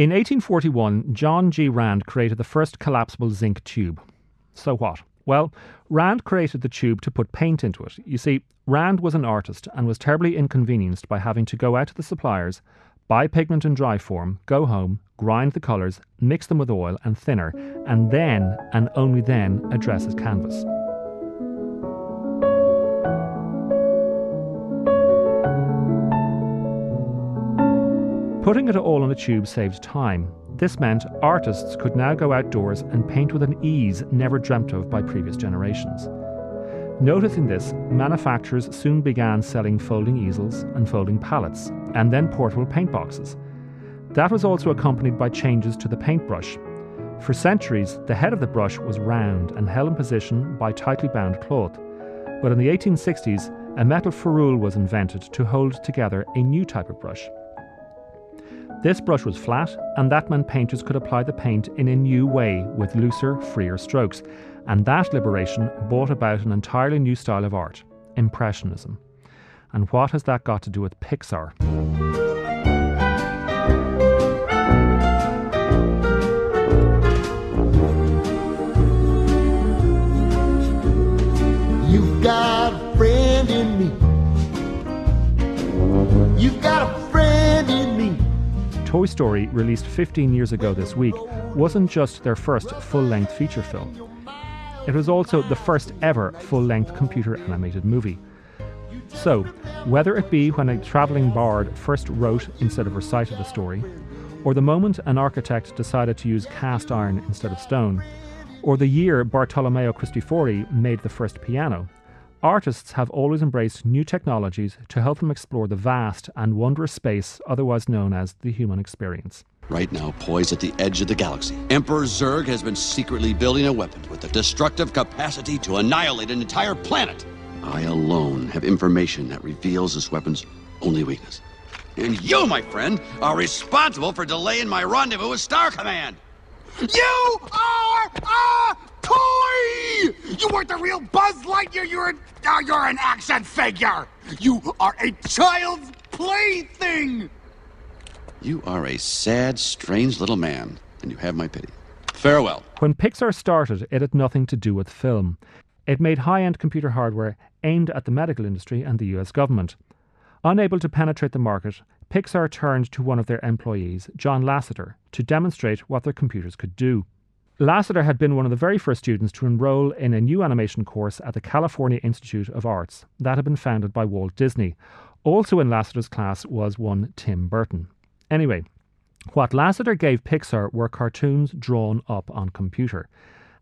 In 1841, John G. Rand created the first collapsible zinc tube. So what? Well, Rand created the tube to put paint into it. You see, Rand was an artist and was terribly inconvenienced by having to go out to the suppliers, buy pigment in dry form, go home, grind the colours, mix them with oil and thinner, and then, and only then, address his canvas. Putting it all on a tube saved time. This meant artists could now go outdoors and paint with an ease never dreamt of by previous generations. Noticing this, manufacturers soon began selling folding easels and folding palettes, and then portable paint boxes. That was also accompanied by changes to the paintbrush. For centuries, the head of the brush was round and held in position by tightly bound cloth. But in the 1860s, a metal ferrule was invented to hold together a new type of brush. This brush was flat, and that meant painters could apply the paint in a new way with looser, freer strokes. And that liberation brought about an entirely new style of art Impressionism. And what has that got to do with Pixar? Toy Story, released 15 years ago this week, wasn't just their first full length feature film. It was also the first ever full length computer animated movie. So, whether it be when a travelling bard first wrote instead of recited a story, or the moment an architect decided to use cast iron instead of stone, or the year Bartolomeo Cristofori made the first piano, Artists have always embraced new technologies to help them explore the vast and wondrous space otherwise known as the human experience. Right now, poised at the edge of the galaxy, Emperor Zurg has been secretly building a weapon with the destructive capacity to annihilate an entire planet. I alone have information that reveals this weapon's only weakness. And you, my friend, are responsible for delaying my rendezvous with Star Command. You are a toy! You weren't the real Buzz Lightyear. You're an, uh, you're an action figure. You are a child's plaything. You are a sad, strange little man, and you have my pity. Farewell. When Pixar started, it had nothing to do with film. It made high end computer hardware aimed at the medical industry and the US government. Unable to penetrate the market, Pixar turned to one of their employees, John Lasseter, to demonstrate what their computers could do. Lasseter had been one of the very first students to enroll in a new animation course at the California Institute of Arts that had been founded by Walt Disney. Also in Lasseter's class was one Tim Burton. Anyway, what Lasseter gave Pixar were cartoons drawn up on computer.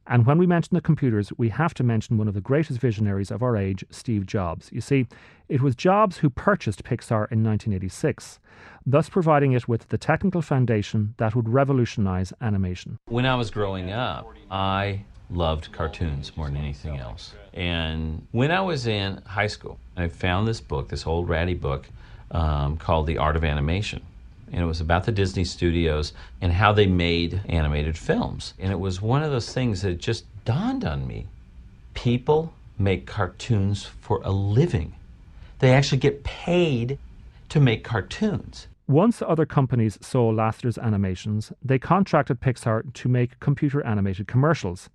And when we mention the computers, we have to mention one of the greatest visionaries of our age, Steve Jobs. You see, it was Jobs who purchased Pixar in 1986, thus providing it with the technical foundation that would revolutionize animation. When I was growing up, I loved cartoons more than anything else. And when I was in high school, I found this book, this old ratty book um, called The Art of Animation and it was about the Disney studios and how they made animated films. And it was one of those things that just dawned on me. People make cartoons for a living. They actually get paid to make cartoons. Once other companies saw Lasseter's animations, they contracted Pixar to make computer animated commercials.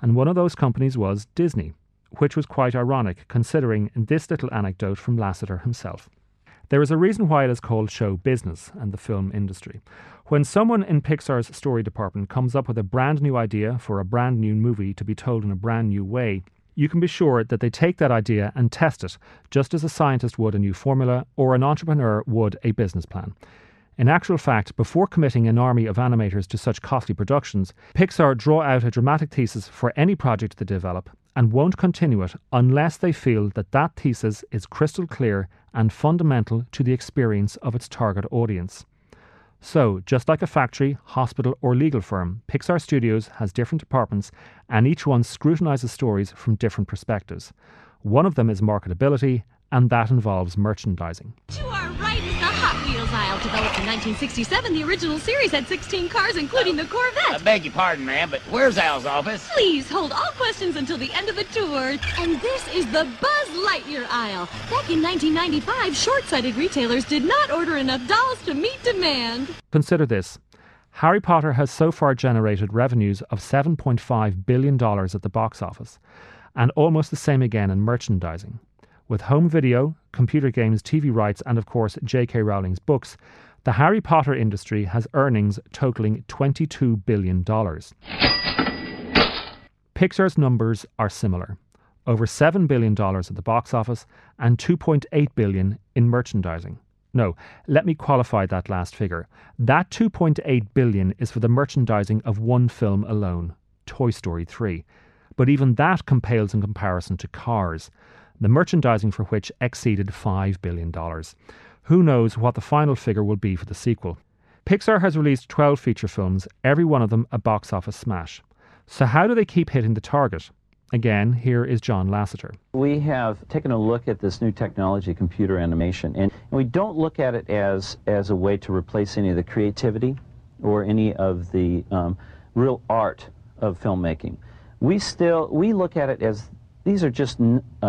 And one of those companies was Disney, which was quite ironic considering this little anecdote from Lasseter himself. There is a reason why it is called show business and the film industry. When someone in Pixar's story department comes up with a brand new idea for a brand new movie to be told in a brand new way, you can be sure that they take that idea and test it, just as a scientist would a new formula or an entrepreneur would a business plan. In actual fact, before committing an army of animators to such costly productions, Pixar draw out a dramatic thesis for any project they develop and won't continue it unless they feel that that thesis is crystal clear and fundamental to the experience of its target audience. So, just like a factory, hospital, or legal firm, Pixar Studios has different departments and each one scrutinizes stories from different perspectives. One of them is marketability, and that involves merchandising. Developed in 1967, the original series had 16 cars, including the Corvette. I beg your pardon, ma'am, but where's Al's office? Please hold all questions until the end of the tour. And this is the Buzz Lightyear aisle. Back in 1995, short-sighted retailers did not order enough dolls to meet demand. Consider this. Harry Potter has so far generated revenues of $7.5 billion at the box office, and almost the same again in merchandising. With home video, computer games, TV rights, and of course J.K. Rowling's books, the Harry Potter industry has earnings totaling $22 billion. Pixar's numbers are similar over $7 billion at the box office and 2.8 billion in merchandising. No, let me qualify that last figure. That 2.8 billion is for the merchandising of one film alone, Toy Story 3. But even that compales in comparison to Cars, the merchandising for which exceeded $5 billion. Who knows what the final figure will be for the sequel? Pixar has released 12 feature films, every one of them a box office smash. So, how do they keep hitting the target? Again, here is John Lasseter. We have taken a look at this new technology, computer animation, and we don't look at it as, as a way to replace any of the creativity or any of the um, real art of filmmaking. We still, we look at it as these are just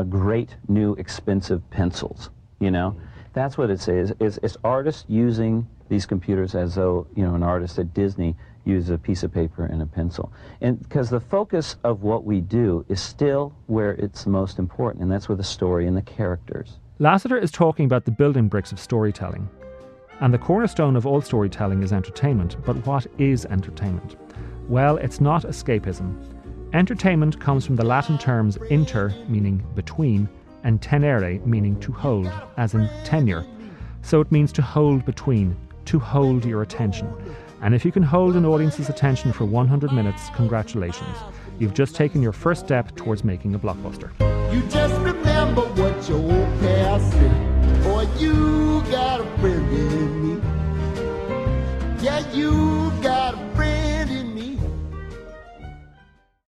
great new expensive pencils, you know? That's what it is, is, is artists using these computers as though, you know, an artist at Disney uses a piece of paper and a pencil. And because the focus of what we do is still where it's most important, and that's with the story and the characters. Lasseter is talking about the building bricks of storytelling. And the cornerstone of all storytelling is entertainment. But what is entertainment? Well, it's not escapism. Entertainment comes from the Latin terms inter, meaning between, and tenere, meaning to hold, as in tenure. So it means to hold between, to hold your attention. And if you can hold an audience's attention for 100 minutes, congratulations. You've just taken your first step towards making a blockbuster. You just remember what your old past said. Boy, you got a friend in me. Yeah, you